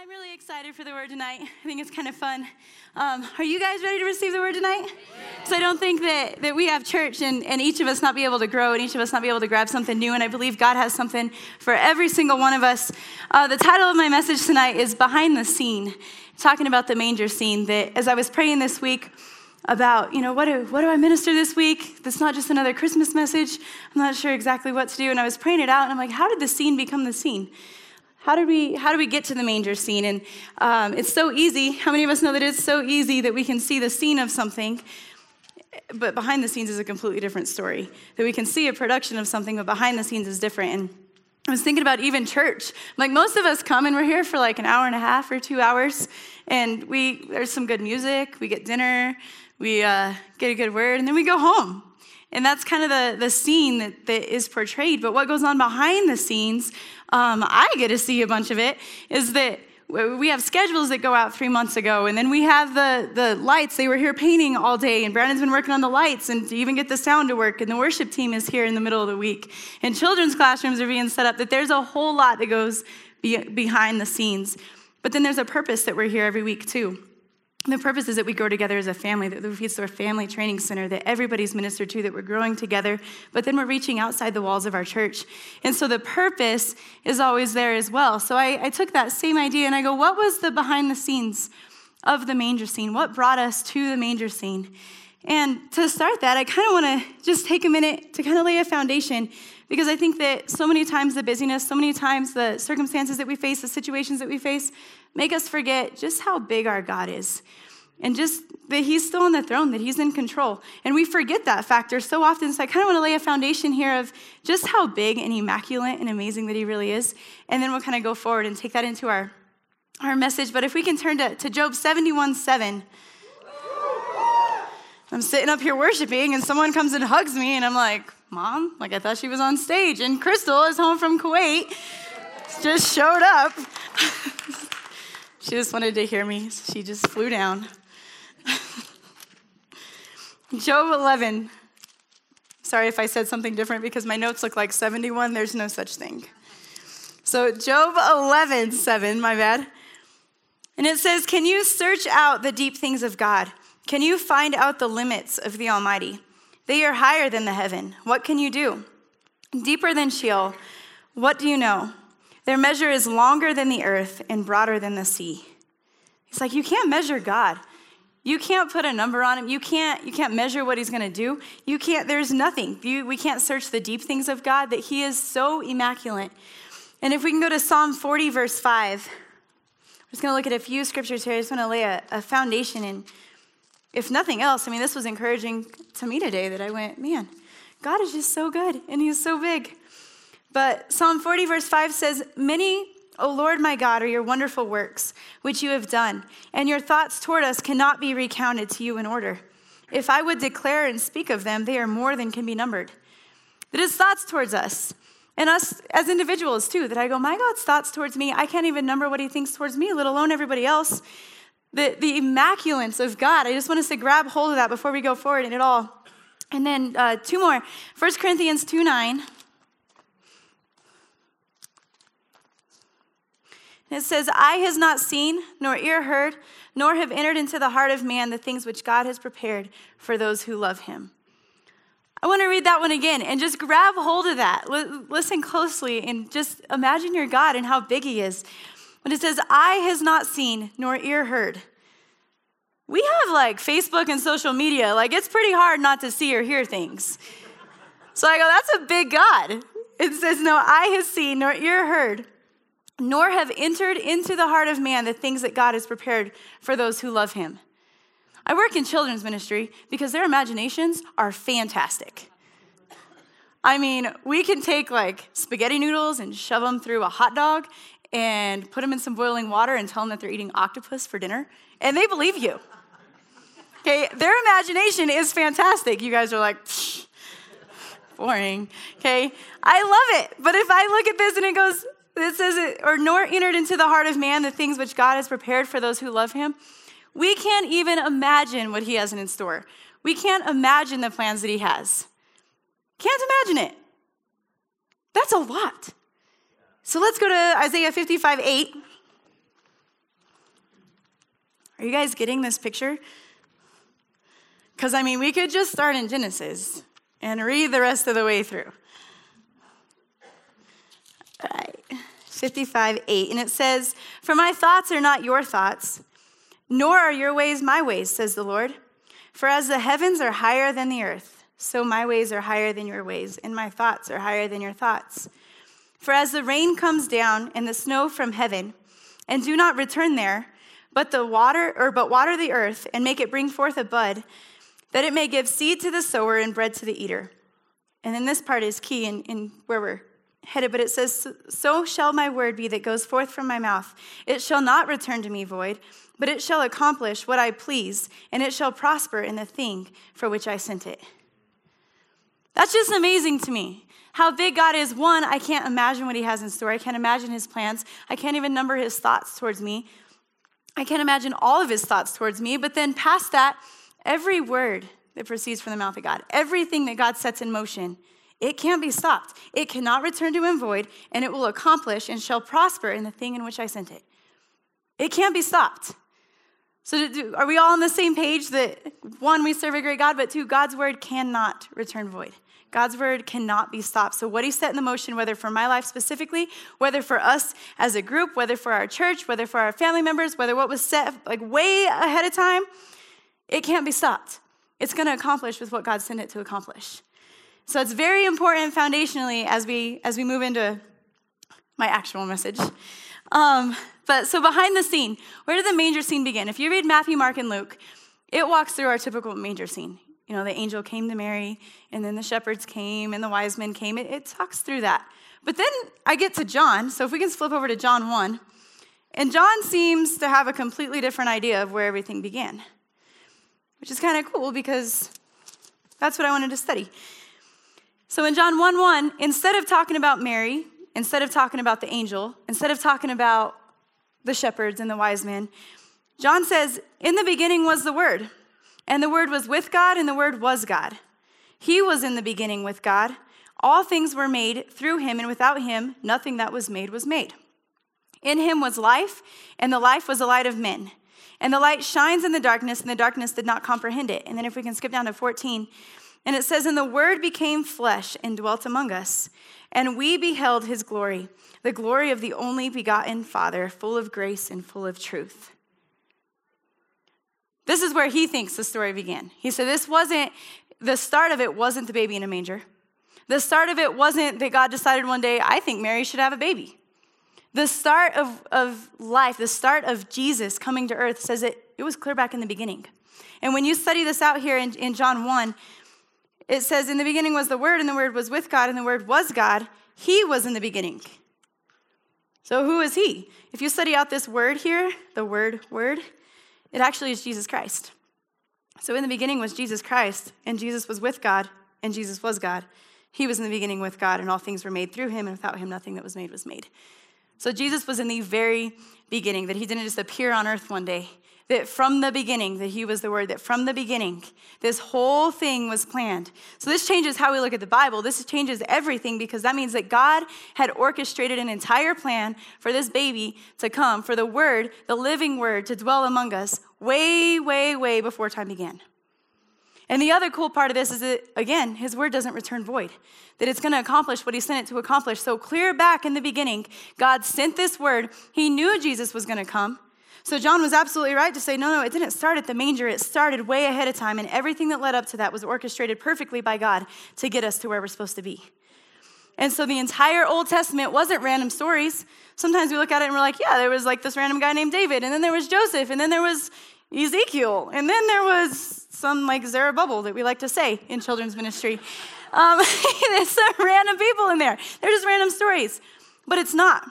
I'm really excited for the word tonight. I think it's kind of fun. Um, are you guys ready to receive the word tonight? So I don't think that, that we have church and, and each of us not be able to grow and each of us not be able to grab something new. And I believe God has something for every single one of us. Uh, the title of my message tonight is Behind the Scene, talking about the manger scene. That as I was praying this week, about, you know, what do, what do I minister this week? That's not just another Christmas message. I'm not sure exactly what to do. And I was praying it out, and I'm like, how did the scene become the scene? How do we how do we get to the manger scene? And um, it's so easy. How many of us know that it's so easy that we can see the scene of something but behind the scenes is a completely different story. That we can see a production of something but behind the scenes is different. And i was thinking about even church. Like most of us come and we're here for like an hour and a half or two hours and we there's some good music we get dinner we uh, get a good word and then we go home and that's kind of the, the scene that, that is portrayed. But what goes on behind the scenes, um, I get to see a bunch of it, is that we have schedules that go out three months ago, and then we have the, the lights. They were here painting all day, and Brandon's been working on the lights and to even get the sound to work, and the worship team is here in the middle of the week. And children's classrooms are being set up, that there's a whole lot that goes be, behind the scenes. But then there's a purpose that we're here every week, too. The purpose is that we grow together as a family, that it's our family training center, that everybody's ministered to, that we're growing together, but then we're reaching outside the walls of our church. And so the purpose is always there as well. So I, I took that same idea and I go, what was the behind the scenes of the manger scene? What brought us to the manger scene? And to start that, I kind of want to just take a minute to kind of lay a foundation because I think that so many times the busyness, so many times the circumstances that we face, the situations that we face, make us forget just how big our God is and just that He's still on the throne, that He's in control. And we forget that factor so often. So I kind of want to lay a foundation here of just how big and immaculate and amazing that He really is. And then we'll kind of go forward and take that into our, our message. But if we can turn to, to Job 71 7. I'm sitting up here worshiping, and someone comes and hugs me, and I'm like, Mom, like I thought she was on stage. And Crystal is home from Kuwait, just showed up. she just wanted to hear me. She just flew down. Job 11. Sorry if I said something different because my notes look like 71. There's no such thing. So, Job 11, 7, my bad. And it says, Can you search out the deep things of God? Can you find out the limits of the Almighty? They are higher than the heaven. What can you do? Deeper than Sheol. What do you know? Their measure is longer than the earth and broader than the sea. He's like, You can't measure God. You can't put a number on him. You can't, you can't measure what he's going to do. You can't, there's nothing. You, we can't search the deep things of God, that he is so immaculate. And if we can go to Psalm 40, verse 5, I'm just going to look at a few scriptures here. I just want to lay a, a foundation. And if nothing else, I mean, this was encouraging to me today that I went, man, God is just so good and he's so big. But Psalm 40, verse 5 says, Many O Lord my God, are your wonderful works, which you have done, and your thoughts toward us cannot be recounted to you in order. If I would declare and speak of them, they are more than can be numbered. That his thoughts towards us, and us as individuals too, that I go, my God's thoughts towards me, I can't even number what he thinks towards me, let alone everybody else. The, the immaculance of God, I just want us to grab hold of that before we go forward in it all. And then uh, two more 1 Corinthians 2 9. It says, Eye has not seen, nor ear heard, nor have entered into the heart of man the things which God has prepared for those who love him. I want to read that one again and just grab hold of that. L- listen closely and just imagine your God and how big he is. When it says, Eye has not seen, nor ear heard. We have like Facebook and social media, like it's pretty hard not to see or hear things. So I go, that's a big God. It says, No eye has seen, nor ear heard nor have entered into the heart of man the things that God has prepared for those who love him. I work in children's ministry because their imaginations are fantastic. I mean, we can take like spaghetti noodles and shove them through a hot dog and put them in some boiling water and tell them that they're eating octopus for dinner, and they believe you. Okay, their imagination is fantastic. You guys are like, boring. Okay, I love it. But if I look at this and it goes, it says, or nor entered into the heart of man the things which God has prepared for those who love him. We can't even imagine what he has in store. We can't imagine the plans that he has. Can't imagine it. That's a lot. So let's go to Isaiah 55 8. Are you guys getting this picture? Because, I mean, we could just start in Genesis and read the rest of the way through. All right, 55 8. And it says, For my thoughts are not your thoughts, nor are your ways my ways, says the Lord. For as the heavens are higher than the earth, so my ways are higher than your ways, and my thoughts are higher than your thoughts. For as the rain comes down and the snow from heaven, and do not return there, but the water or but water the earth and make it bring forth a bud, that it may give seed to the sower and bread to the eater. And then this part is key in, in where we're headed, but it says, So shall my word be that goes forth from my mouth. It shall not return to me void, but it shall accomplish what I please, and it shall prosper in the thing for which I sent it. That's just amazing to me. How big God is. One, I can't imagine what He has in store. I can't imagine His plans. I can't even number His thoughts towards me. I can't imagine all of His thoughts towards me. But then, past that, every word that proceeds from the mouth of God, everything that God sets in motion, it can't be stopped. It cannot return to him void, and it will accomplish and shall prosper in the thing in which I sent it. It can't be stopped. So, are we all on the same page that one, we serve a great God, but two, God's word cannot return void? God's word cannot be stopped. So, what he set in the motion, whether for my life specifically, whether for us as a group, whether for our church, whether for our family members, whether what was set like way ahead of time, it can't be stopped. It's going to accomplish with what God sent it to accomplish. So, it's very important foundationally as we as we move into my actual message. Um, but so behind the scene, where did the manger scene begin? If you read Matthew, Mark, and Luke, it walks through our typical manger scene. You know, the angel came to Mary, and then the shepherds came, and the wise men came. It, it talks through that. But then I get to John, so if we can flip over to John 1, and John seems to have a completely different idea of where everything began, which is kind of cool because that's what I wanted to study. So in John 1 1, instead of talking about Mary, instead of talking about the angel, instead of talking about the shepherds and the wise men, John says, In the beginning was the Word, and the Word was with God, and the Word was God. He was in the beginning with God. All things were made through him, and without him, nothing that was made was made. In him was life, and the life was the light of men. And the light shines in the darkness, and the darkness did not comprehend it. And then if we can skip down to 14, and it says, And the Word became flesh and dwelt among us, and we beheld his glory, the glory of the only begotten Father, full of grace and full of truth. This is where he thinks the story began. He said, This wasn't, the start of it wasn't the baby in a manger. The start of it wasn't that God decided one day, I think Mary should have a baby. The start of, of life, the start of Jesus coming to earth says that it was clear back in the beginning. And when you study this out here in, in John 1, it says, In the beginning was the Word, and the Word was with God, and the Word was God. He was in the beginning. So who is He? If you study out this word here, the word, word, it actually is Jesus Christ. So in the beginning was Jesus Christ, and Jesus was with God, and Jesus was God. He was in the beginning with God, and all things were made through him, and without him, nothing that was made was made. So Jesus was in the very beginning, that he didn't just appear on earth one day, that from the beginning, that he was the word, that from the beginning, this whole thing was planned. So this changes how we look at the Bible. This changes everything because that means that God had orchestrated an entire plan for this baby to come, for the word, the living word, to dwell among us way, way, way before time began. And the other cool part of this is that, again, his word doesn't return void, that it's going to accomplish what he sent it to accomplish. So, clear back in the beginning, God sent this word. He knew Jesus was going to come. So John was absolutely right to say, no, no, it didn't start at the manger. It started way ahead of time, and everything that led up to that was orchestrated perfectly by God to get us to where we're supposed to be. And so the entire Old Testament wasn't random stories. Sometimes we look at it and we're like, yeah, there was like this random guy named David, and then there was Joseph, and then there was Ezekiel, and then there was some like Zerubbabel that we like to say in children's ministry. Um, there's some random people in there. They're just random stories, but it's not.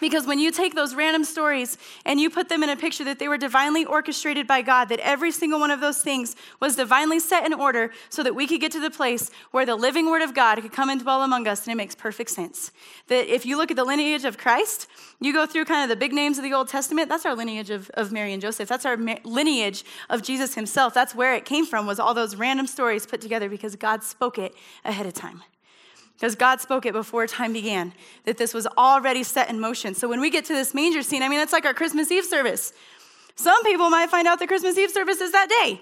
Because when you take those random stories and you put them in a picture that they were divinely orchestrated by God, that every single one of those things was divinely set in order so that we could get to the place where the living word of God could come and dwell among us, and it makes perfect sense. That if you look at the lineage of Christ, you go through kind of the big names of the Old Testament, that's our lineage of, of Mary and Joseph. That's our lineage of Jesus himself. That's where it came from, was all those random stories put together because God spoke it ahead of time because God spoke it before time began, that this was already set in motion. So when we get to this manger scene, I mean, it's like our Christmas Eve service. Some people might find out the Christmas Eve service is that day,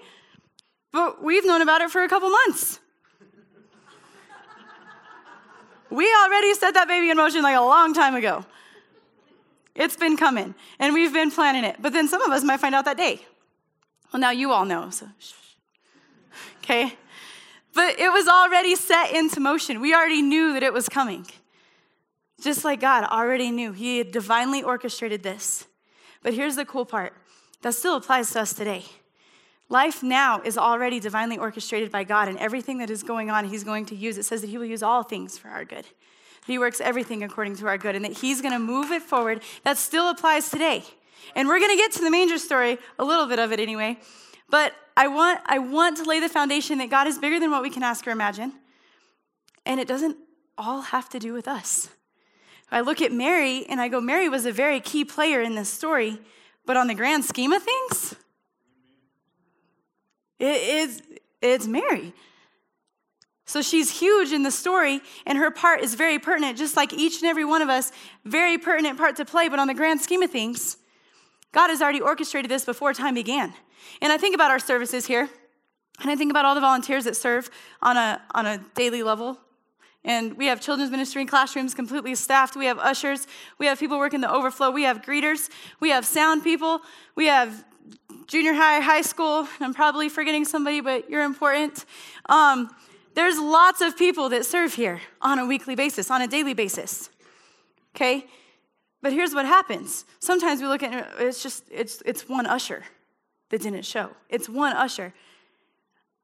but we've known about it for a couple months. we already set that baby in motion like a long time ago. It's been coming, and we've been planning it. But then some of us might find out that day. Well, now you all know, so okay? But it was already set into motion. We already knew that it was coming. Just like God already knew. He had divinely orchestrated this. But here's the cool part that still applies to us today. Life now is already divinely orchestrated by God, and everything that is going on, He's going to use. It says that He will use all things for our good. He works everything according to our good, and that He's going to move it forward. That still applies today. And we're going to get to the manger story, a little bit of it anyway. But I want, I want to lay the foundation that God is bigger than what we can ask or imagine. And it doesn't all have to do with us. I look at Mary and I go, Mary was a very key player in this story, but on the grand scheme of things, it is, it's Mary. So she's huge in the story, and her part is very pertinent, just like each and every one of us, very pertinent part to play, but on the grand scheme of things, God has already orchestrated this before time began. And I think about our services here, and I think about all the volunteers that serve on a, on a daily level. And we have children's ministry in classrooms completely staffed. We have ushers. We have people working the overflow. We have greeters. We have sound people. We have junior high, high school. I'm probably forgetting somebody, but you're important. Um, there's lots of people that serve here on a weekly basis, on a daily basis. Okay? But here's what happens. Sometimes we look at it, it's just, it's, it's one usher that didn't show. It's one usher.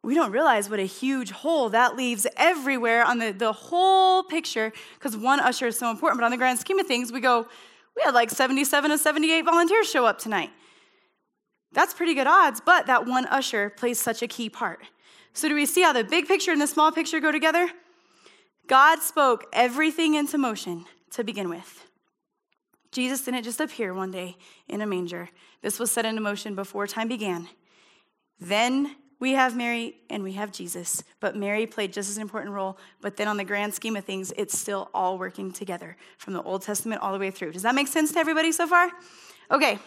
We don't realize what a huge hole that leaves everywhere on the, the whole picture because one usher is so important. But on the grand scheme of things, we go, we had like 77 to 78 volunteers show up tonight. That's pretty good odds, but that one usher plays such a key part. So, do we see how the big picture and the small picture go together? God spoke everything into motion to begin with. Jesus didn't just appear one day in a manger. This was set into motion before time began. Then we have Mary and we have Jesus, but Mary played just as an important role. But then, on the grand scheme of things, it's still all working together from the Old Testament all the way through. Does that make sense to everybody so far? Okay.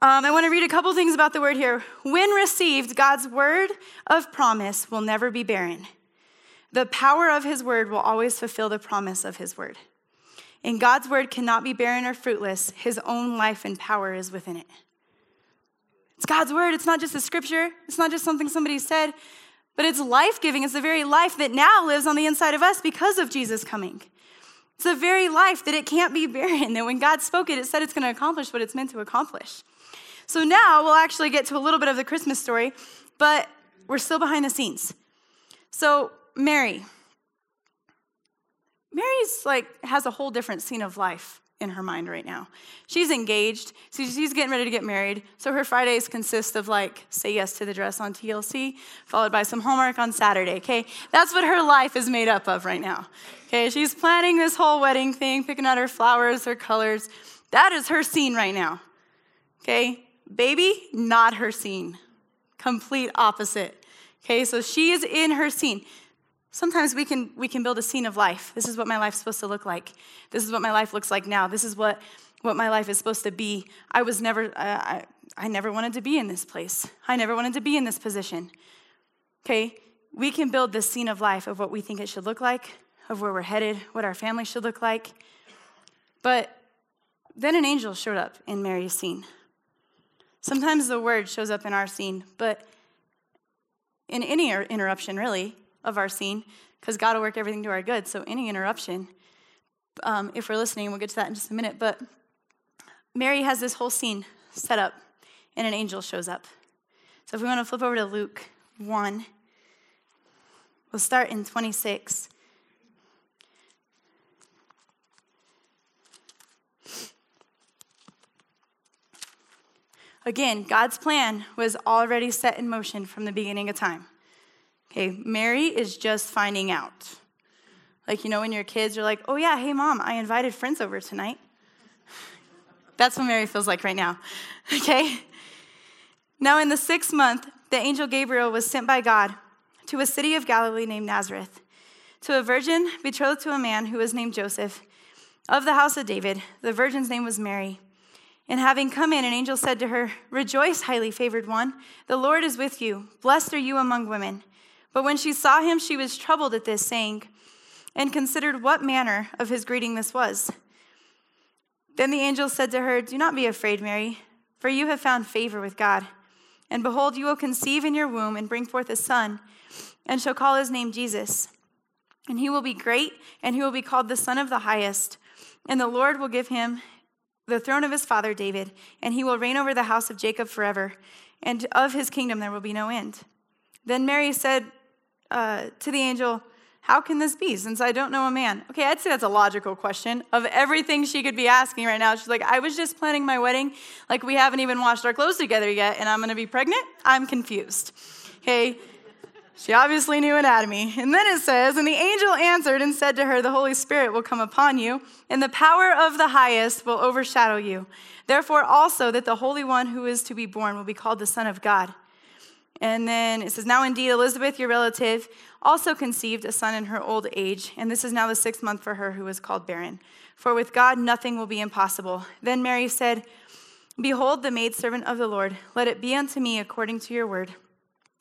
Um, I want to read a couple things about the word here. When received, God's word of promise will never be barren. The power of his word will always fulfill the promise of his word. And God's word cannot be barren or fruitless. His own life and power is within it. It's God's word. It's not just a scripture, it's not just something somebody said, but it's life giving. It's the very life that now lives on the inside of us because of Jesus coming. It's the very life that it can't be barren, that when God spoke it, it said it's going to accomplish what it's meant to accomplish. So now we'll actually get to a little bit of the Christmas story, but we're still behind the scenes. So, Mary, Mary's like has a whole different scene of life in her mind right now. She's engaged. She's getting ready to get married. So her Fridays consist of like say yes to the dress on TLC, followed by some homework on Saturday. Okay, that's what her life is made up of right now. Okay, she's planning this whole wedding thing, picking out her flowers, her colors. That is her scene right now. Okay, baby, not her scene. Complete opposite. Okay, so she is in her scene. Sometimes we can, we can build a scene of life. This is what my life's supposed to look like. This is what my life looks like now. This is what, what my life is supposed to be. I was never, uh, I, I never wanted to be in this place. I never wanted to be in this position. Okay? We can build this scene of life of what we think it should look like, of where we're headed, what our family should look like. But then an angel showed up in Mary's scene. Sometimes the word shows up in our scene, but in any interruption, really, of our scene because God will work everything to our good. So, any interruption, um, if we're listening, we'll get to that in just a minute. But Mary has this whole scene set up, and an angel shows up. So, if we want to flip over to Luke 1, we'll start in 26. Again, God's plan was already set in motion from the beginning of time. Okay, Mary is just finding out. Like, you know, when your kids are like, oh, yeah, hey, mom, I invited friends over tonight. That's what Mary feels like right now. Okay? Now, in the sixth month, the angel Gabriel was sent by God to a city of Galilee named Nazareth, to a virgin betrothed to a man who was named Joseph of the house of David. The virgin's name was Mary. And having come in, an angel said to her, Rejoice, highly favored one, the Lord is with you. Blessed are you among women. But when she saw him, she was troubled at this, saying, and considered what manner of his greeting this was. Then the angel said to her, Do not be afraid, Mary, for you have found favor with God. And behold, you will conceive in your womb and bring forth a son, and shall call his name Jesus. And he will be great, and he will be called the Son of the Highest. And the Lord will give him the throne of his father David, and he will reign over the house of Jacob forever, and of his kingdom there will be no end. Then Mary said uh, to the angel, How can this be, since I don't know a man? Okay, I'd say that's a logical question. Of everything she could be asking right now, she's like, I was just planning my wedding, like we haven't even washed our clothes together yet, and I'm gonna be pregnant? I'm confused. Okay, she obviously knew anatomy. And then it says, And the angel answered and said to her, The Holy Spirit will come upon you, and the power of the highest will overshadow you. Therefore, also, that the Holy One who is to be born will be called the Son of God. And then it says, Now indeed, Elizabeth, your relative, also conceived a son in her old age, and this is now the sixth month for her who was called barren. For with God nothing will be impossible. Then Mary said, Behold, the maidservant of the Lord, let it be unto me according to your word.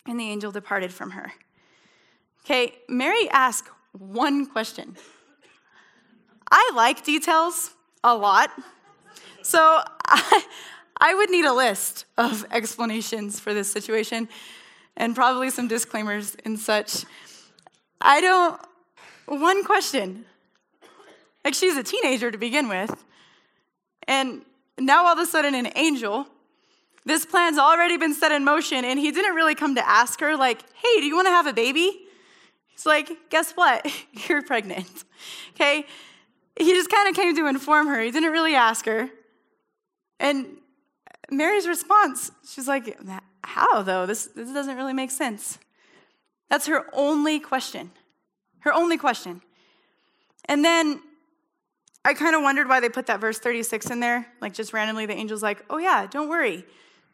And the angel departed from her. Okay, Mary asked one question. I like details a lot. So I, I would need a list of explanations for this situation and probably some disclaimers and such. I don't, one question. Like, she's a teenager to begin with. And now all of a sudden, an angel this plan's already been set in motion, and he didn't really come to ask her, like, hey, do you want to have a baby? He's like, guess what? You're pregnant. Okay? He just kind of came to inform her. He didn't really ask her. And Mary's response, she's like, how though? This, this doesn't really make sense. That's her only question. Her only question. And then I kind of wondered why they put that verse 36 in there. Like, just randomly, the angel's like, oh, yeah, don't worry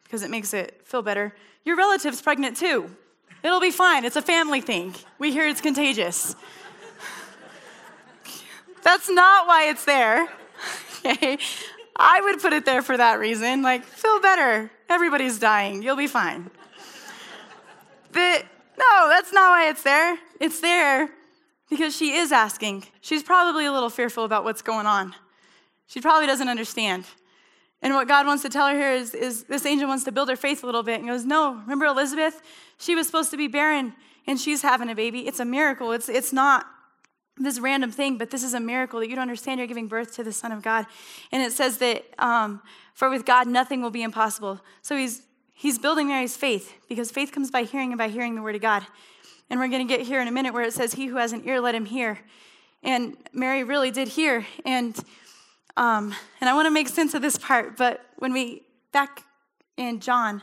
because it makes it feel better. Your relative's pregnant too. It'll be fine. It's a family thing. We hear it's contagious. That's not why it's there. Okay? I would put it there for that reason. Like, feel better. Everybody's dying. You'll be fine. But no, that's not why it's there. It's there because she is asking. She's probably a little fearful about what's going on. She probably doesn't understand. And what God wants to tell her here is, is this angel wants to build her faith a little bit and goes, No, remember Elizabeth? She was supposed to be barren and she's having a baby. It's a miracle. It's, it's not this random thing, but this is a miracle that you don't understand. You're giving birth to the Son of God. And it says that um, for with God, nothing will be impossible. So he's, he's building Mary's faith because faith comes by hearing and by hearing the word of God. And we're going to get here in a minute where it says, He who has an ear, let him hear. And Mary really did hear. And um, and I want to make sense of this part, but when we, back in John,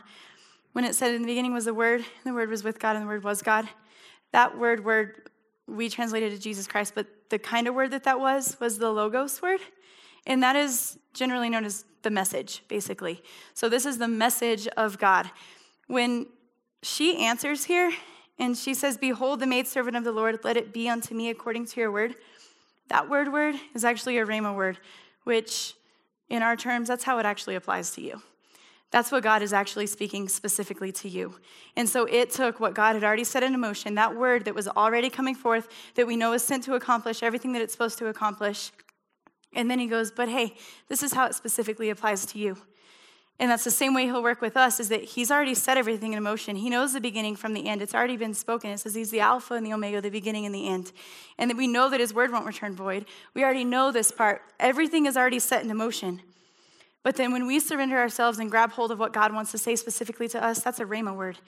when it said in the beginning was the Word, and the Word was with God, and the Word was God, that word, word, we translated to Jesus Christ, but the kind of word that that was, was the Logos word. And that is generally known as the message, basically. So this is the message of God. When she answers here, and she says, Behold, the maidservant of the Lord, let it be unto me according to your word. That word word is actually a rhema word which in our terms, that's how it actually applies to you. That's what God is actually speaking specifically to you. And so it took what God had already set into motion, that word that was already coming forth, that we know is sent to accomplish everything that it's supposed to accomplish. And then he goes, But hey, this is how it specifically applies to you. And that's the same way he'll work with us, is that he's already set everything in motion. He knows the beginning from the end. It's already been spoken. It says he's the Alpha and the Omega, the beginning and the end. And that we know that his word won't return void. We already know this part. Everything is already set into motion. But then when we surrender ourselves and grab hold of what God wants to say specifically to us, that's a Rhema word.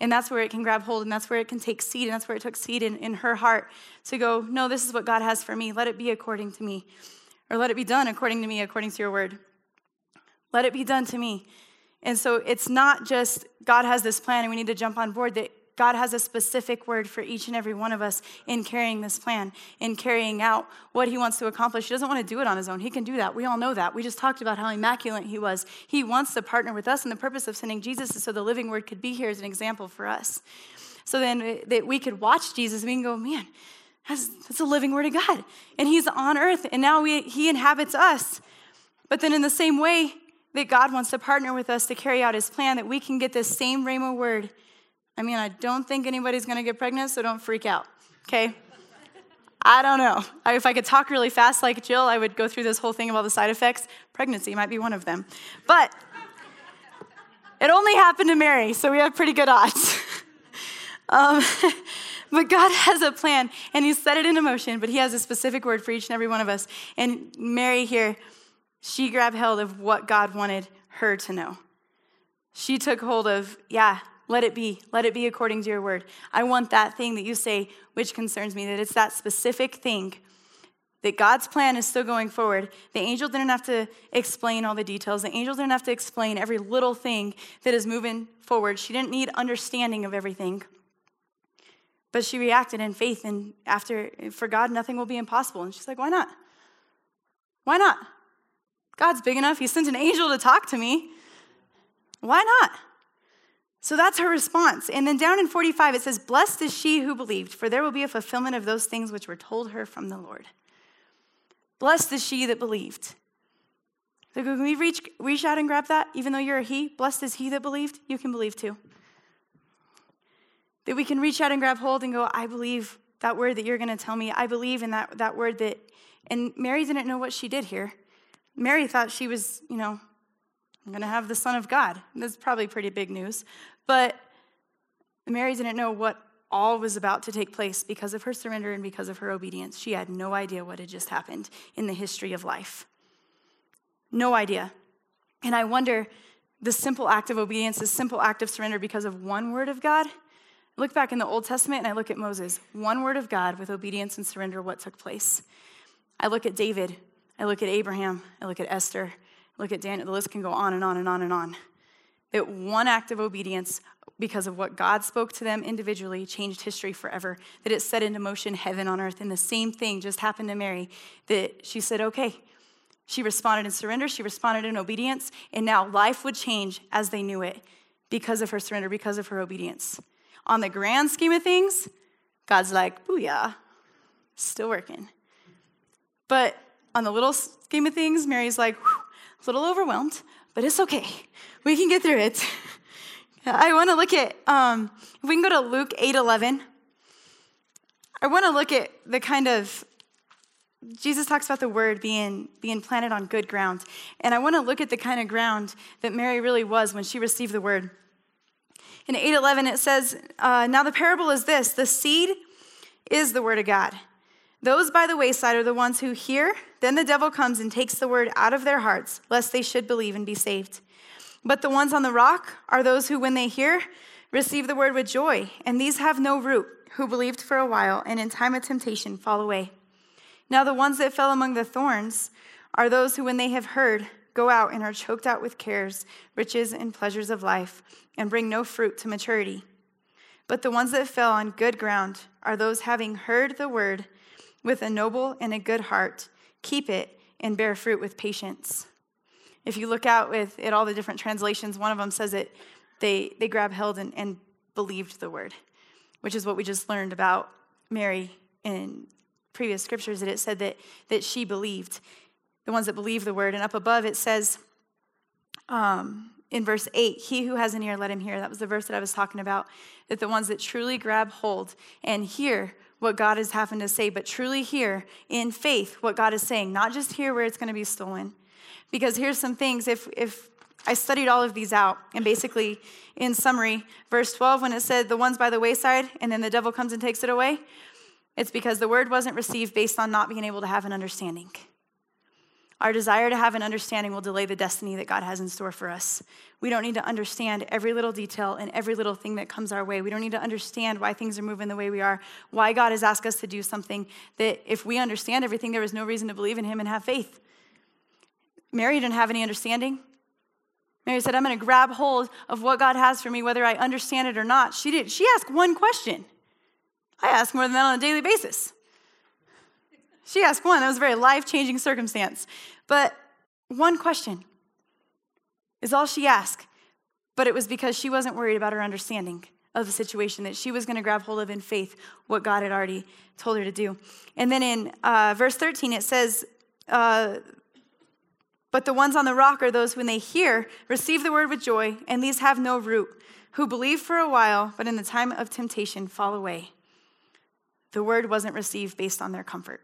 And that's where it can grab hold and that's where it can take seed. And that's where it took seed in, in her heart to go, no, this is what God has for me. Let it be according to me. Or let it be done according to me, according to your word. Let it be done to me. And so it's not just God has this plan and we need to jump on board, that God has a specific word for each and every one of us in carrying this plan, in carrying out what He wants to accomplish. He doesn't want to do it on His own. He can do that. We all know that. We just talked about how immaculate He was. He wants to partner with us, and the purpose of sending Jesus is so the living word could be here as an example for us. So then uh, that we could watch Jesus and we can go, man, that's, that's a living word of God. And He's on earth, and now we, He inhabits us. But then in the same way, that God wants to partner with us to carry out his plan, that we can get this same Rhema word. I mean, I don't think anybody's gonna get pregnant, so don't freak out, okay? I don't know. If I could talk really fast like Jill, I would go through this whole thing of all the side effects. Pregnancy might be one of them. But it only happened to Mary, so we have pretty good odds. um, but God has a plan, and He set it into motion, but He has a specific word for each and every one of us. And Mary here, she grabbed hold of what God wanted her to know. She took hold of, yeah, let it be. Let it be according to your word. I want that thing that you say, which concerns me, that it's that specific thing that God's plan is still going forward. The angel didn't have to explain all the details. The angel didn't have to explain every little thing that is moving forward. She didn't need understanding of everything. But she reacted in faith, and after, for God, nothing will be impossible. And she's like, why not? Why not? God's big enough. He sent an angel to talk to me. Why not? So that's her response. And then down in 45, it says, Blessed is she who believed, for there will be a fulfillment of those things which were told her from the Lord. Blessed is she that believed. So can we reach, reach out and grab that? Even though you're a he, blessed is he that believed, you can believe too. That we can reach out and grab hold and go, I believe that word that you're going to tell me. I believe in that, that word that, and Mary didn't know what she did here. Mary thought she was, you know, I'm going to have the Son of God. That's probably pretty big news. But Mary didn't know what all was about to take place because of her surrender and because of her obedience. She had no idea what had just happened in the history of life. No idea. And I wonder the simple act of obedience, the simple act of surrender because of one word of God. I look back in the Old Testament and I look at Moses, one word of God with obedience and surrender, what took place. I look at David, I look at Abraham, I look at Esther, I look at Daniel, the list can go on and on and on and on. That one act of obedience, because of what God spoke to them individually, changed history forever. That it set into motion heaven on earth. And the same thing just happened to Mary. That she said, okay. She responded in surrender, she responded in obedience, and now life would change as they knew it because of her surrender, because of her obedience. On the grand scheme of things, God's like, booyah, still working. But on the little scheme of things, Mary's like, a little overwhelmed, but it's okay. We can get through it. I want to look at, um, if we can go to Luke 8 11. I want to look at the kind of, Jesus talks about the word being, being planted on good ground. And I want to look at the kind of ground that Mary really was when she received the word. In 8:11 it says, uh, "Now the parable is this: the seed is the word of God. Those by the wayside are the ones who hear. Then the devil comes and takes the word out of their hearts, lest they should believe and be saved. But the ones on the rock are those who, when they hear, receive the word with joy. And these have no root, who believed for a while, and in time of temptation fall away. Now the ones that fell among the thorns are those who, when they have heard, go out and are choked out with cares, riches, and pleasures of life and bring no fruit to maturity. But the ones that fell on good ground are those having heard the word with a noble and a good heart, keep it and bear fruit with patience. If you look out with at all the different translations, one of them says it they they grab held and, and believed the word, which is what we just learned about Mary in previous scriptures that it said that that she believed the ones that believe the word and up above it says um, in verse 8, he who has an ear, let him hear. That was the verse that I was talking about. That the ones that truly grab hold and hear what God is having to say, but truly hear in faith what God is saying, not just hear where it's going to be stolen. Because here's some things. If, if I studied all of these out, and basically, in summary, verse 12, when it said the ones by the wayside, and then the devil comes and takes it away, it's because the word wasn't received based on not being able to have an understanding. Our desire to have an understanding will delay the destiny that God has in store for us. We don't need to understand every little detail and every little thing that comes our way. We don't need to understand why things are moving the way we are, why God has asked us to do something that if we understand everything, there is no reason to believe in Him and have faith. Mary didn't have any understanding. Mary said, I'm going to grab hold of what God has for me, whether I understand it or not. She did. She asked one question. I ask more than that on a daily basis. She asked one. That was a very life changing circumstance. But one question is all she asked. But it was because she wasn't worried about her understanding of the situation that she was going to grab hold of in faith what God had already told her to do. And then in uh, verse 13, it says, uh, But the ones on the rock are those when they hear, receive the word with joy, and these have no root, who believe for a while, but in the time of temptation fall away. The word wasn't received based on their comfort.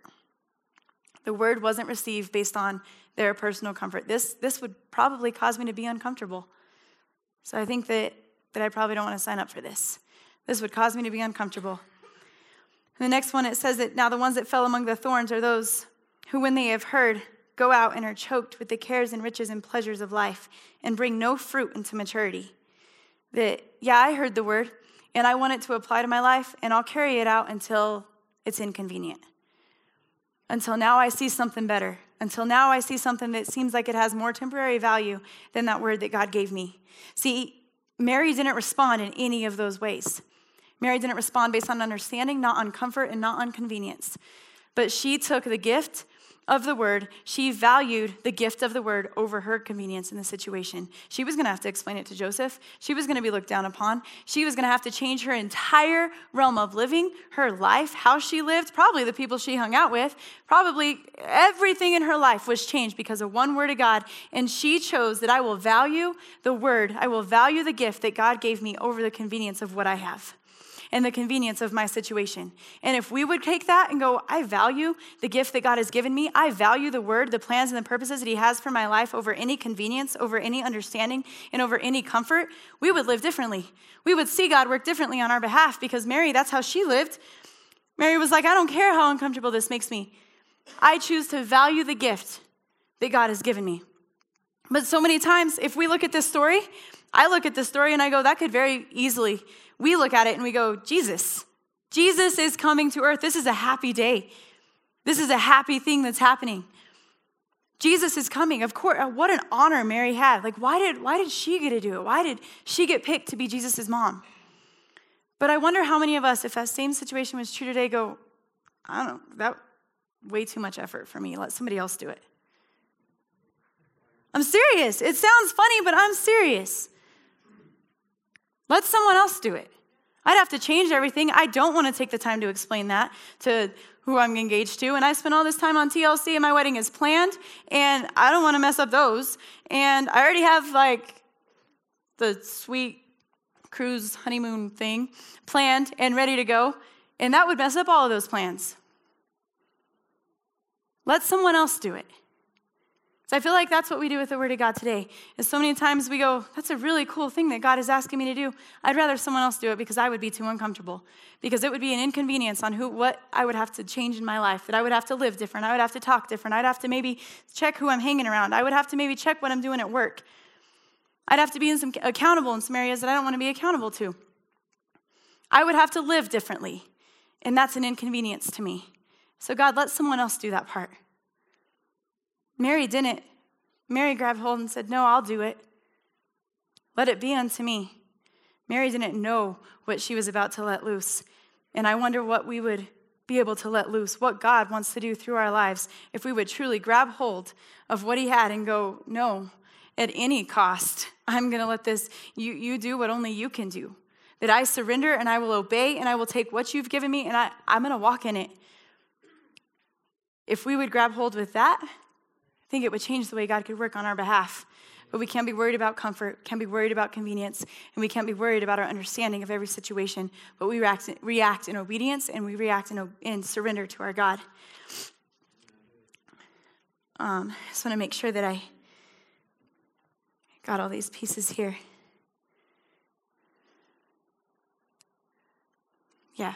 The word wasn't received based on their personal comfort. This, this would probably cause me to be uncomfortable. So I think that, that I probably don't want to sign up for this. This would cause me to be uncomfortable. And the next one, it says that now the ones that fell among the thorns are those who, when they have heard, go out and are choked with the cares and riches and pleasures of life and bring no fruit into maturity. That, yeah, I heard the word and I want it to apply to my life and I'll carry it out until it's inconvenient. Until now I see something better. Until now I see something that seems like it has more temporary value than that word that God gave me. See, Mary didn't respond in any of those ways. Mary didn't respond based on understanding, not on comfort, and not on convenience. But she took the gift of the word, she valued the gift of the word over her convenience in the situation. She was going to have to explain it to Joseph. She was going to be looked down upon. She was going to have to change her entire realm of living, her life, how she lived, probably the people she hung out with. Probably everything in her life was changed because of one word of God. And she chose that I will value the word, I will value the gift that God gave me over the convenience of what I have and the convenience of my situation. And if we would take that and go, I value the gift that God has given me, I value the word, the plans, and the purposes that He has for my life over any convenience, over any understanding, and over any comfort, we would live differently. We would see God work differently on our behalf because Mary, that's how she lived. Mary was like, I don't care how uncomfortable this makes me. I choose to value the gift that God has given me. But so many times, if we look at this story, I look at this story and I go, that could very easily we look at it and we go, Jesus, Jesus is coming to earth. This is a happy day. This is a happy thing that's happening. Jesus is coming. Of course, uh, what an honor Mary had. Like, why did, why did she get to do it? Why did she get picked to be Jesus' mom? But I wonder how many of us, if that same situation was true today, go, I don't know, that way too much effort for me. Let somebody else do it. I'm serious. It sounds funny, but I'm serious. Let someone else do it. I'd have to change everything. I don't want to take the time to explain that to who I'm engaged to. And I spent all this time on TLC and my wedding is planned, and I don't want to mess up those. And I already have like the sweet cruise honeymoon thing planned and ready to go, and that would mess up all of those plans. Let someone else do it. So I feel like that's what we do with the Word of God today. Is so many times we go, that's a really cool thing that God is asking me to do. I'd rather someone else do it because I would be too uncomfortable. Because it would be an inconvenience on who what I would have to change in my life, that I would have to live different, I would have to talk different, I'd have to maybe check who I'm hanging around, I would have to maybe check what I'm doing at work. I'd have to be in some accountable in some areas that I don't want to be accountable to. I would have to live differently. And that's an inconvenience to me. So God, let someone else do that part. Mary didn't. Mary grabbed hold and said, No, I'll do it. Let it be unto me. Mary didn't know what she was about to let loose. And I wonder what we would be able to let loose, what God wants to do through our lives, if we would truly grab hold of what He had and go, No, at any cost, I'm going to let this, you, you do what only you can do. That I surrender and I will obey and I will take what you've given me and I, I'm going to walk in it. If we would grab hold with that, think it would change the way God could work on our behalf. But we can't be worried about comfort, can't be worried about convenience, and we can't be worried about our understanding of every situation. But we react, react in obedience and we react in, in surrender to our God. Um, I just want to make sure that I got all these pieces here. Yeah.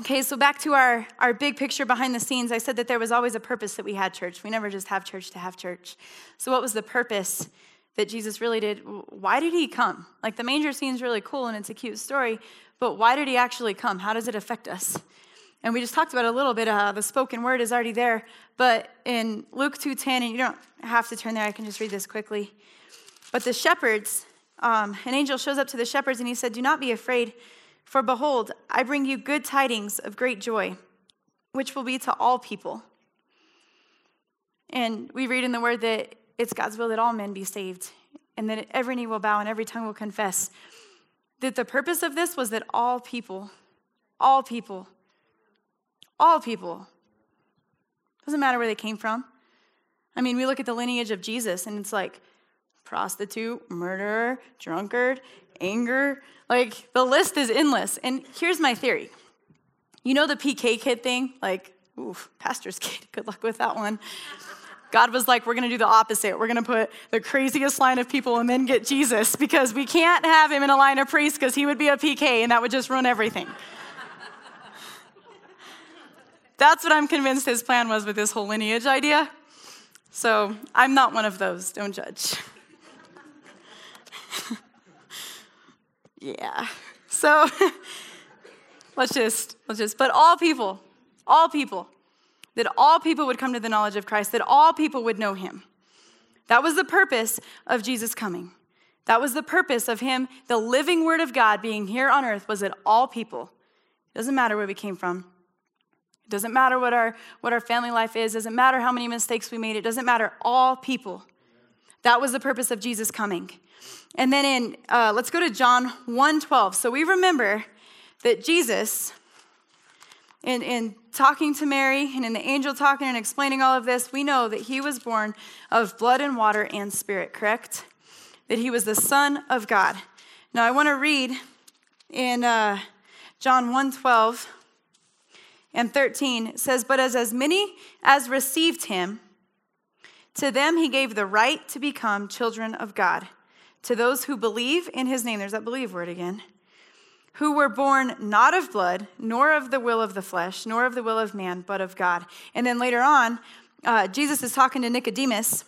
Okay, so back to our, our big picture behind the scenes. I said that there was always a purpose that we had church. We never just have church to have church. So, what was the purpose that Jesus really did? Why did he come? Like, the manger scene is really cool and it's a cute story, but why did he actually come? How does it affect us? And we just talked about a little bit. Uh, the spoken word is already there, but in Luke 2:10, and you don't have to turn there. I can just read this quickly. But the shepherds, um, an angel shows up to the shepherds and he said, "Do not be afraid." For behold, I bring you good tidings of great joy, which will be to all people. And we read in the word that it's God's will that all men be saved, and that every knee will bow and every tongue will confess. That the purpose of this was that all people, all people, all people, doesn't matter where they came from, I mean, we look at the lineage of Jesus and it's like prostitute, murderer, drunkard, anger. Like the list is endless. And here's my theory. You know the PK kid thing? Like, oof, pastor's kid, good luck with that one. God was like, we're gonna do the opposite. We're gonna put the craziest line of people and then get Jesus because we can't have him in a line of priests because he would be a PK and that would just ruin everything. That's what I'm convinced his plan was with this whole lineage idea. So I'm not one of those, don't judge. yeah. So let's just, let's just, but all people, all people, that all people would come to the knowledge of Christ, that all people would know him. That was the purpose of Jesus coming. That was the purpose of him, the living word of God being here on earth, was that all people, it doesn't matter where we came from, it doesn't matter what our, what our family life is, it doesn't matter how many mistakes we made, it doesn't matter, all people. That was the purpose of Jesus coming. And then in, uh, let's go to John 1.12. So we remember that Jesus, in, in talking to Mary and in the angel talking and explaining all of this, we know that he was born of blood and water and spirit, correct? That he was the Son of God. Now I want to read in uh, John 1.12 and 13 it says, But as, as many as received him, to them he gave the right to become children of God. To those who believe in his name, there's that believe word again, who were born not of blood, nor of the will of the flesh, nor of the will of man, but of God. And then later on, uh, Jesus is talking to Nicodemus,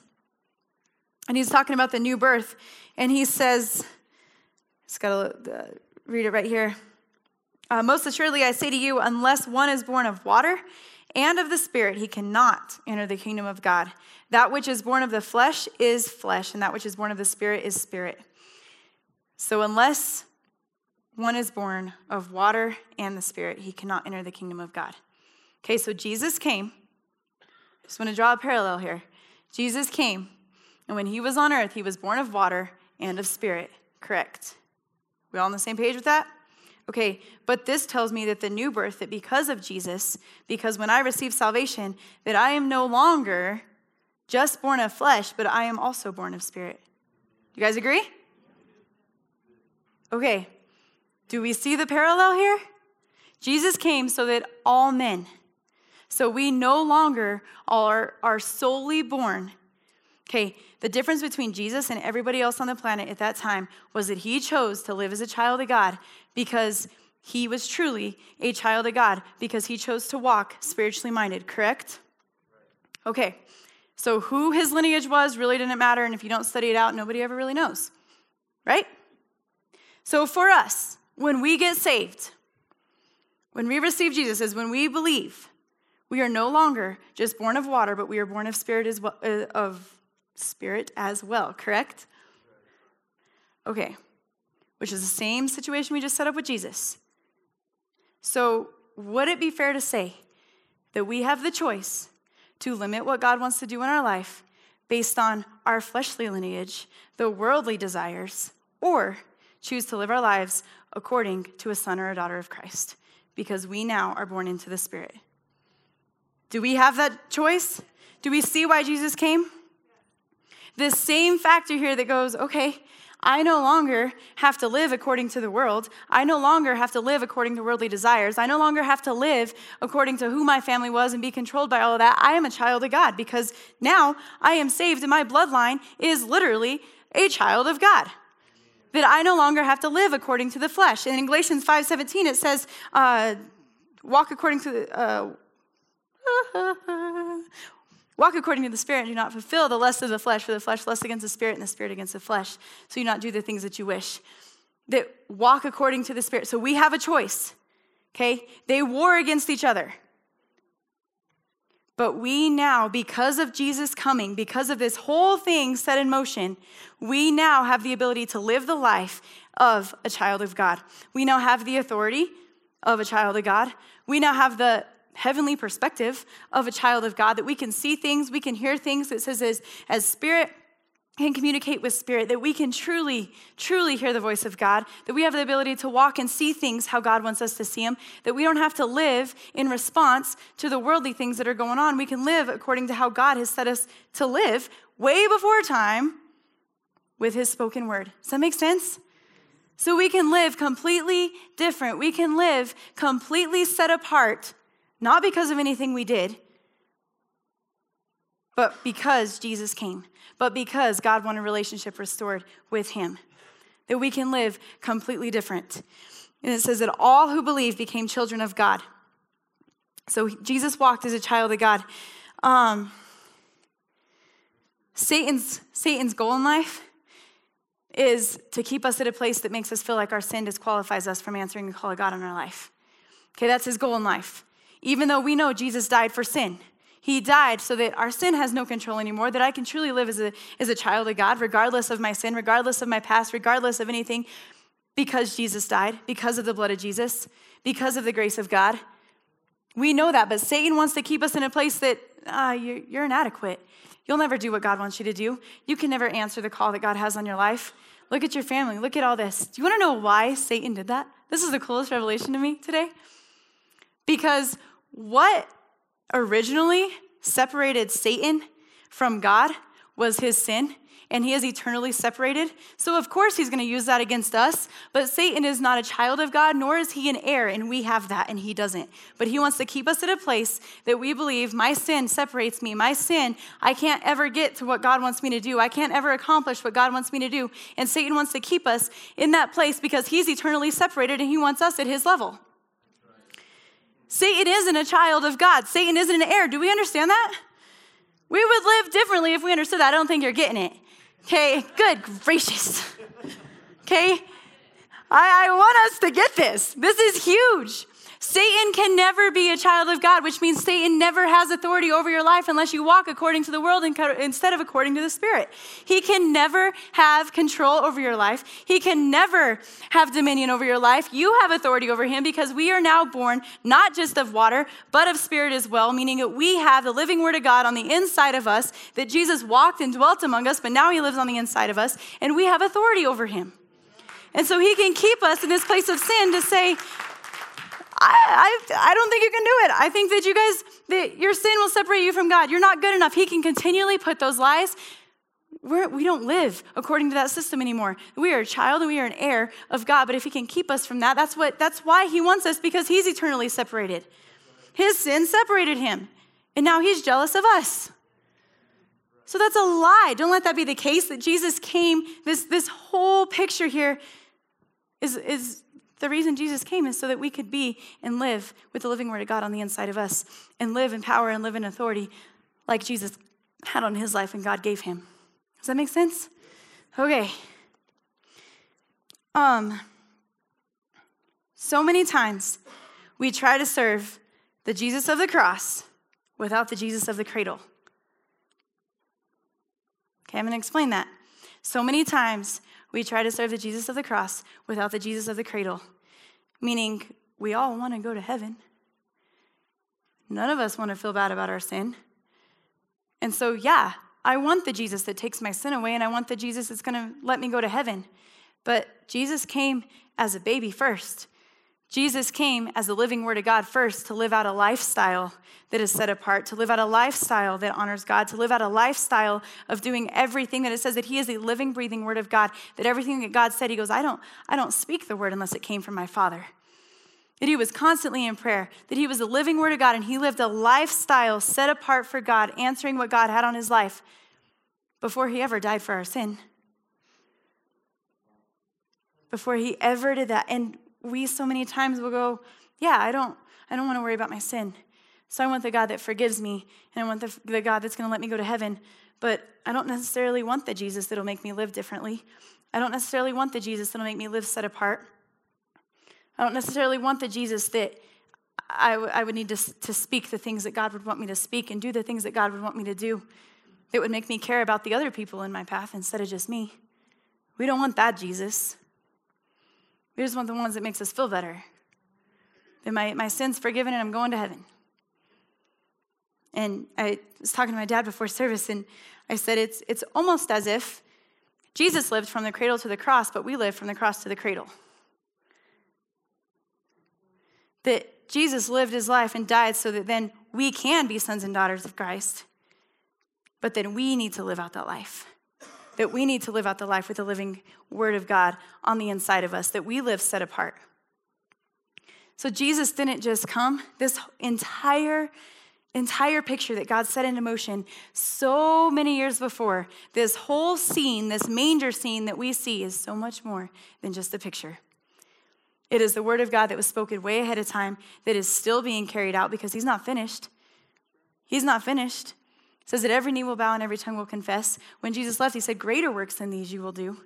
and he's talking about the new birth, and he says, it's got to uh, read it right here. Uh, Most assuredly, I say to you, unless one is born of water and of the Spirit, he cannot enter the kingdom of God. That which is born of the flesh is flesh, and that which is born of the Spirit is spirit. So, unless one is born of water and the Spirit, he cannot enter the kingdom of God. Okay, so Jesus came. Just want to draw a parallel here. Jesus came, and when he was on earth, he was born of water and of Spirit. Correct. We all on the same page with that? Okay, but this tells me that the new birth, that because of Jesus, because when I receive salvation, that I am no longer just born of flesh, but I am also born of spirit. You guys agree? Okay, do we see the parallel here? Jesus came so that all men, so we no longer are, are solely born. Okay, the difference between Jesus and everybody else on the planet at that time was that he chose to live as a child of God because he was truly a child of God because he chose to walk spiritually minded, correct? Okay, so who his lineage was really didn't matter, and if you don't study it out, nobody ever really knows, right? So for us, when we get saved, when we receive Jesus, is when we believe, we are no longer just born of water, but we are born of spirit as well, uh, of spirit as well, correct? Okay which is the same situation we just set up with Jesus. So, would it be fair to say that we have the choice to limit what God wants to do in our life based on our fleshly lineage, the worldly desires, or choose to live our lives according to a son or a daughter of Christ? Because we now are born into the Spirit. Do we have that choice? Do we see why Jesus came? This same factor here that goes, okay, I no longer have to live according to the world. I no longer have to live according to worldly desires. I no longer have to live according to who my family was and be controlled by all of that. I am a child of God because now I am saved and my bloodline is literally a child of God. That I no longer have to live according to the flesh. And in Galatians 5:17 it says, uh, "Walk according to the." Uh, Walk according to the Spirit and do not fulfill the lust of the flesh, for the flesh lusts against the Spirit and the Spirit against the flesh. So you not do the things that you wish. That walk according to the Spirit. So we have a choice, okay? They war against each other. But we now, because of Jesus coming, because of this whole thing set in motion, we now have the ability to live the life of a child of God. We now have the authority of a child of God. We now have the heavenly perspective of a child of God, that we can see things, we can hear things. It says, as, as spirit can communicate with spirit, that we can truly, truly hear the voice of God, that we have the ability to walk and see things how God wants us to see them, that we don't have to live in response to the worldly things that are going on. We can live according to how God has set us to live way before time with his spoken word. Does that make sense? So we can live completely different. We can live completely set apart, not because of anything we did, but because Jesus came, but because God wanted a relationship restored with him. That we can live completely different. And it says that all who believe became children of God. So Jesus walked as a child of God. Um, Satan's, Satan's goal in life is to keep us at a place that makes us feel like our sin disqualifies us from answering the call of God in our life. Okay, that's his goal in life. Even though we know Jesus died for sin, he died so that our sin has no control anymore, that I can truly live as a, as a child of God, regardless of my sin, regardless of my past, regardless of anything, because Jesus died, because of the blood of Jesus, because of the grace of God. We know that, but Satan wants to keep us in a place that uh, you're, you're inadequate. You'll never do what God wants you to do. You can never answer the call that God has on your life. Look at your family. Look at all this. Do you want to know why Satan did that? This is the coolest revelation to me today. Because what originally separated Satan from God was his sin and he is eternally separated. So, of course, he's going to use that against us. But Satan is not a child of God, nor is he an heir, and we have that, and he doesn't. But he wants to keep us at a place that we believe my sin separates me. My sin, I can't ever get to what God wants me to do. I can't ever accomplish what God wants me to do. And Satan wants to keep us in that place because he's eternally separated and he wants us at his level. Satan isn't a child of God. Satan isn't an heir. Do we understand that? We would live differently if we understood that. I don't think you're getting it. Okay, good gracious. Okay, I, I want us to get this. This is huge. Satan can never be a child of God, which means Satan never has authority over your life unless you walk according to the world instead of according to the Spirit. He can never have control over your life. He can never have dominion over your life. You have authority over him because we are now born not just of water, but of spirit as well, meaning that we have the living word of God on the inside of us, that Jesus walked and dwelt among us, but now he lives on the inside of us, and we have authority over him. And so he can keep us in this place of sin to say, I, I, don't think you can do it. I think that you guys, that your sin will separate you from God. You're not good enough. He can continually put those lies. We're, we don't live according to that system anymore. We are a child and we are an heir of God. But if He can keep us from that, that's what that's why He wants us because He's eternally separated. His sin separated Him, and now He's jealous of us. So that's a lie. Don't let that be the case. That Jesus came. This this whole picture here is is the reason Jesus came is so that we could be and live with the living word of God on the inside of us and live in power and live in authority like Jesus had on his life and God gave him. Does that make sense? Okay. Um so many times we try to serve the Jesus of the cross without the Jesus of the cradle. Okay, I'm going to explain that. So many times we try to serve the Jesus of the cross without the Jesus of the cradle, meaning we all want to go to heaven. None of us want to feel bad about our sin. And so, yeah, I want the Jesus that takes my sin away, and I want the Jesus that's going to let me go to heaven. But Jesus came as a baby first. Jesus came as the living word of God first to live out a lifestyle that is set apart, to live out a lifestyle that honors God, to live out a lifestyle of doing everything that it says that he is a living, breathing word of God, that everything that God said, he goes, I don't, I don't speak the word unless it came from my Father. That he was constantly in prayer, that he was the living word of God, and he lived a lifestyle set apart for God, answering what God had on his life before he ever died for our sin. Before he ever did that. And we so many times will go, yeah, I don't, I don't want to worry about my sin. So I want the God that forgives me, and I want the, the God that's going to let me go to heaven. But I don't necessarily want the Jesus that'll make me live differently. I don't necessarily want the Jesus that'll make me live set apart. I don't necessarily want the Jesus that I, w- I would need to, to speak the things that God would want me to speak and do the things that God would want me to do that would make me care about the other people in my path instead of just me. We don't want that Jesus. We just want the ones that makes us feel better. That my, my sin's forgiven and I'm going to heaven. And I was talking to my dad before service, and I said, it's, it's almost as if Jesus lived from the cradle to the cross, but we live from the cross to the cradle. That Jesus lived his life and died so that then we can be sons and daughters of Christ. But then we need to live out that life. That we need to live out the life with the living word of God on the inside of us, that we live set apart. So Jesus didn't just come, this entire entire picture that God set into motion so many years before, this whole scene, this manger scene that we see is so much more than just a picture. It is the word of God that was spoken way ahead of time that is still being carried out because he's not finished. He's not finished. It says that every knee will bow and every tongue will confess. When Jesus left, he said, Greater works than these you will do.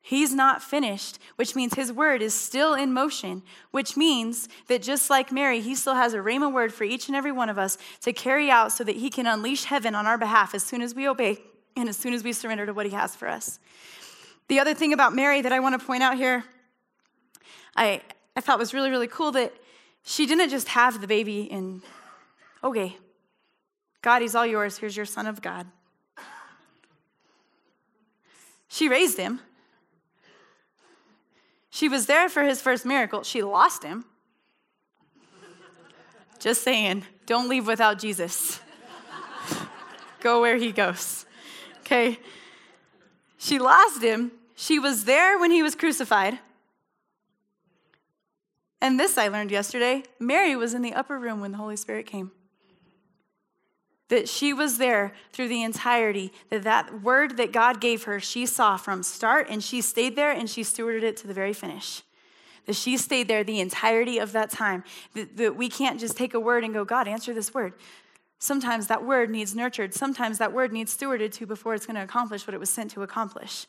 He's not finished, which means his word is still in motion, which means that just like Mary, he still has a rhema word for each and every one of us to carry out so that he can unleash heaven on our behalf as soon as we obey and as soon as we surrender to what he has for us. The other thing about Mary that I want to point out here I, I thought was really, really cool that she didn't just have the baby in, okay, God, he's all yours. Here's your son of God. She raised him. She was there for his first miracle. She lost him. Just saying, don't leave without Jesus. Go where he goes. Okay? She lost him. She was there when he was crucified. And this I learned yesterday Mary was in the upper room when the Holy Spirit came. That she was there through the entirety, that that word that God gave her, she saw from start and she stayed there and she stewarded it to the very finish. That she stayed there the entirety of that time. That, that we can't just take a word and go, God, answer this word. Sometimes that word needs nurtured. Sometimes that word needs stewarded to before it's going to accomplish what it was sent to accomplish.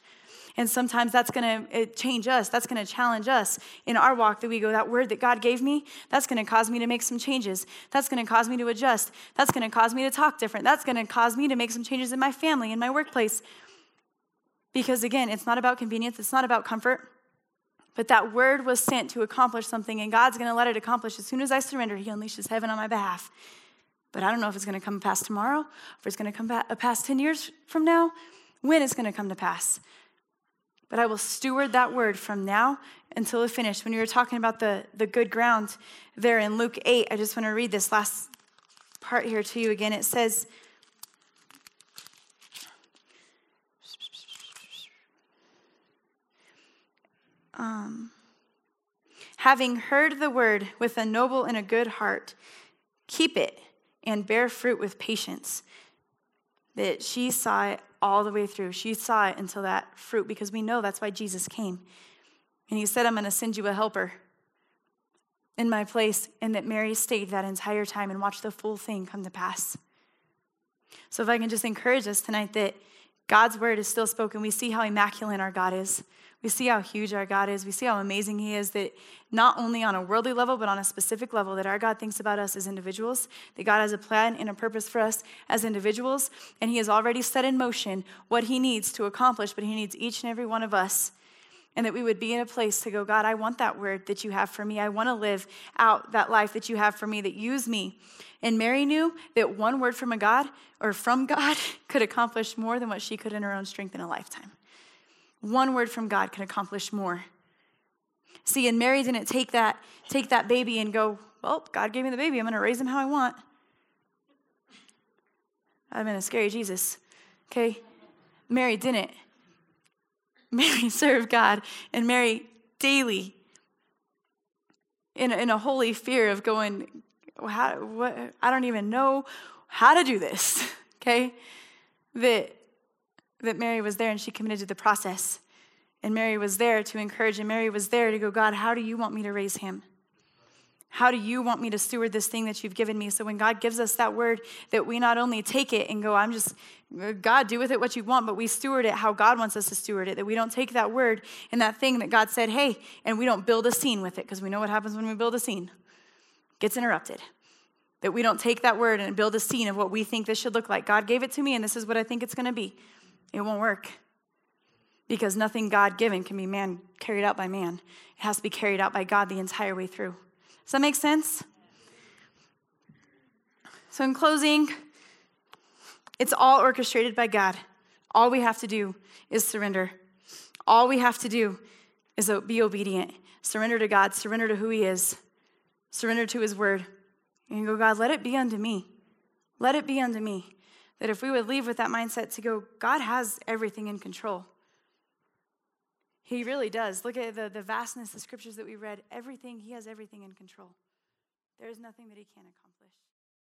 And sometimes that's going to change us. That's going to challenge us in our walk that we go, that word that God gave me, that's going to cause me to make some changes. That's going to cause me to adjust. That's going to cause me to talk different. That's going to cause me to make some changes in my family, in my workplace. Because again, it's not about convenience, it's not about comfort. But that word was sent to accomplish something, and God's going to let it accomplish. As soon as I surrender, He unleashes heaven on my behalf. But I don't know if it's going to come past tomorrow, if it's going to come uh, past 10 years from now, when it's going to come to pass. But I will steward that word from now until it finished. When you were talking about the, the good ground there in Luke 8, I just want to read this last part here to you again. It says, um, having heard the word with a noble and a good heart, keep it and bear fruit with patience. That she saw it all the way through. She saw it until that fruit because we know that's why Jesus came. And he said, I'm going to send you a helper in my place, and that Mary stayed that entire time and watched the full thing come to pass. So, if I can just encourage us tonight that God's word is still spoken, we see how immaculate our God is. We see how huge our God is. We see how amazing He is, that not only on a worldly level, but on a specific level, that our God thinks about us as individuals, that God has a plan and a purpose for us as individuals, and He has already set in motion what He needs to accomplish, but He needs each and every one of us. And that we would be in a place to go, God, I want that word that you have for me. I want to live out that life that you have for me, that use me. And Mary knew that one word from a God or from God could accomplish more than what she could in her own strength in a lifetime. One word from God can accomplish more. See, and Mary didn't take that, take that baby and go, well, God gave me the baby. I'm going to raise him how I want. I've been a scary Jesus. Okay? Mary didn't. Mary served God, and Mary daily, in in a holy fear of going, how, what, I don't even know how to do this. Okay? That that Mary was there and she committed to the process. And Mary was there to encourage, and Mary was there to go, God, how do you want me to raise him? How do you want me to steward this thing that you've given me? So when God gives us that word, that we not only take it and go, I'm just, God, do with it what you want, but we steward it how God wants us to steward it. That we don't take that word and that thing that God said, hey, and we don't build a scene with it, because we know what happens when we build a scene. It gets interrupted. That we don't take that word and build a scene of what we think this should look like. God gave it to me, and this is what I think it's gonna be. It won't work because nothing God given can be man carried out by man. It has to be carried out by God the entire way through. Does that make sense? So, in closing, it's all orchestrated by God. All we have to do is surrender. All we have to do is be obedient. Surrender to God, surrender to who He is, surrender to His word. And go, God, let it be unto me. Let it be unto me. That if we would leave with that mindset to go, God has everything in control. He really does. Look at the, the vastness the scriptures that we read. Everything, He has everything in control. There is nothing that He can't accomplish.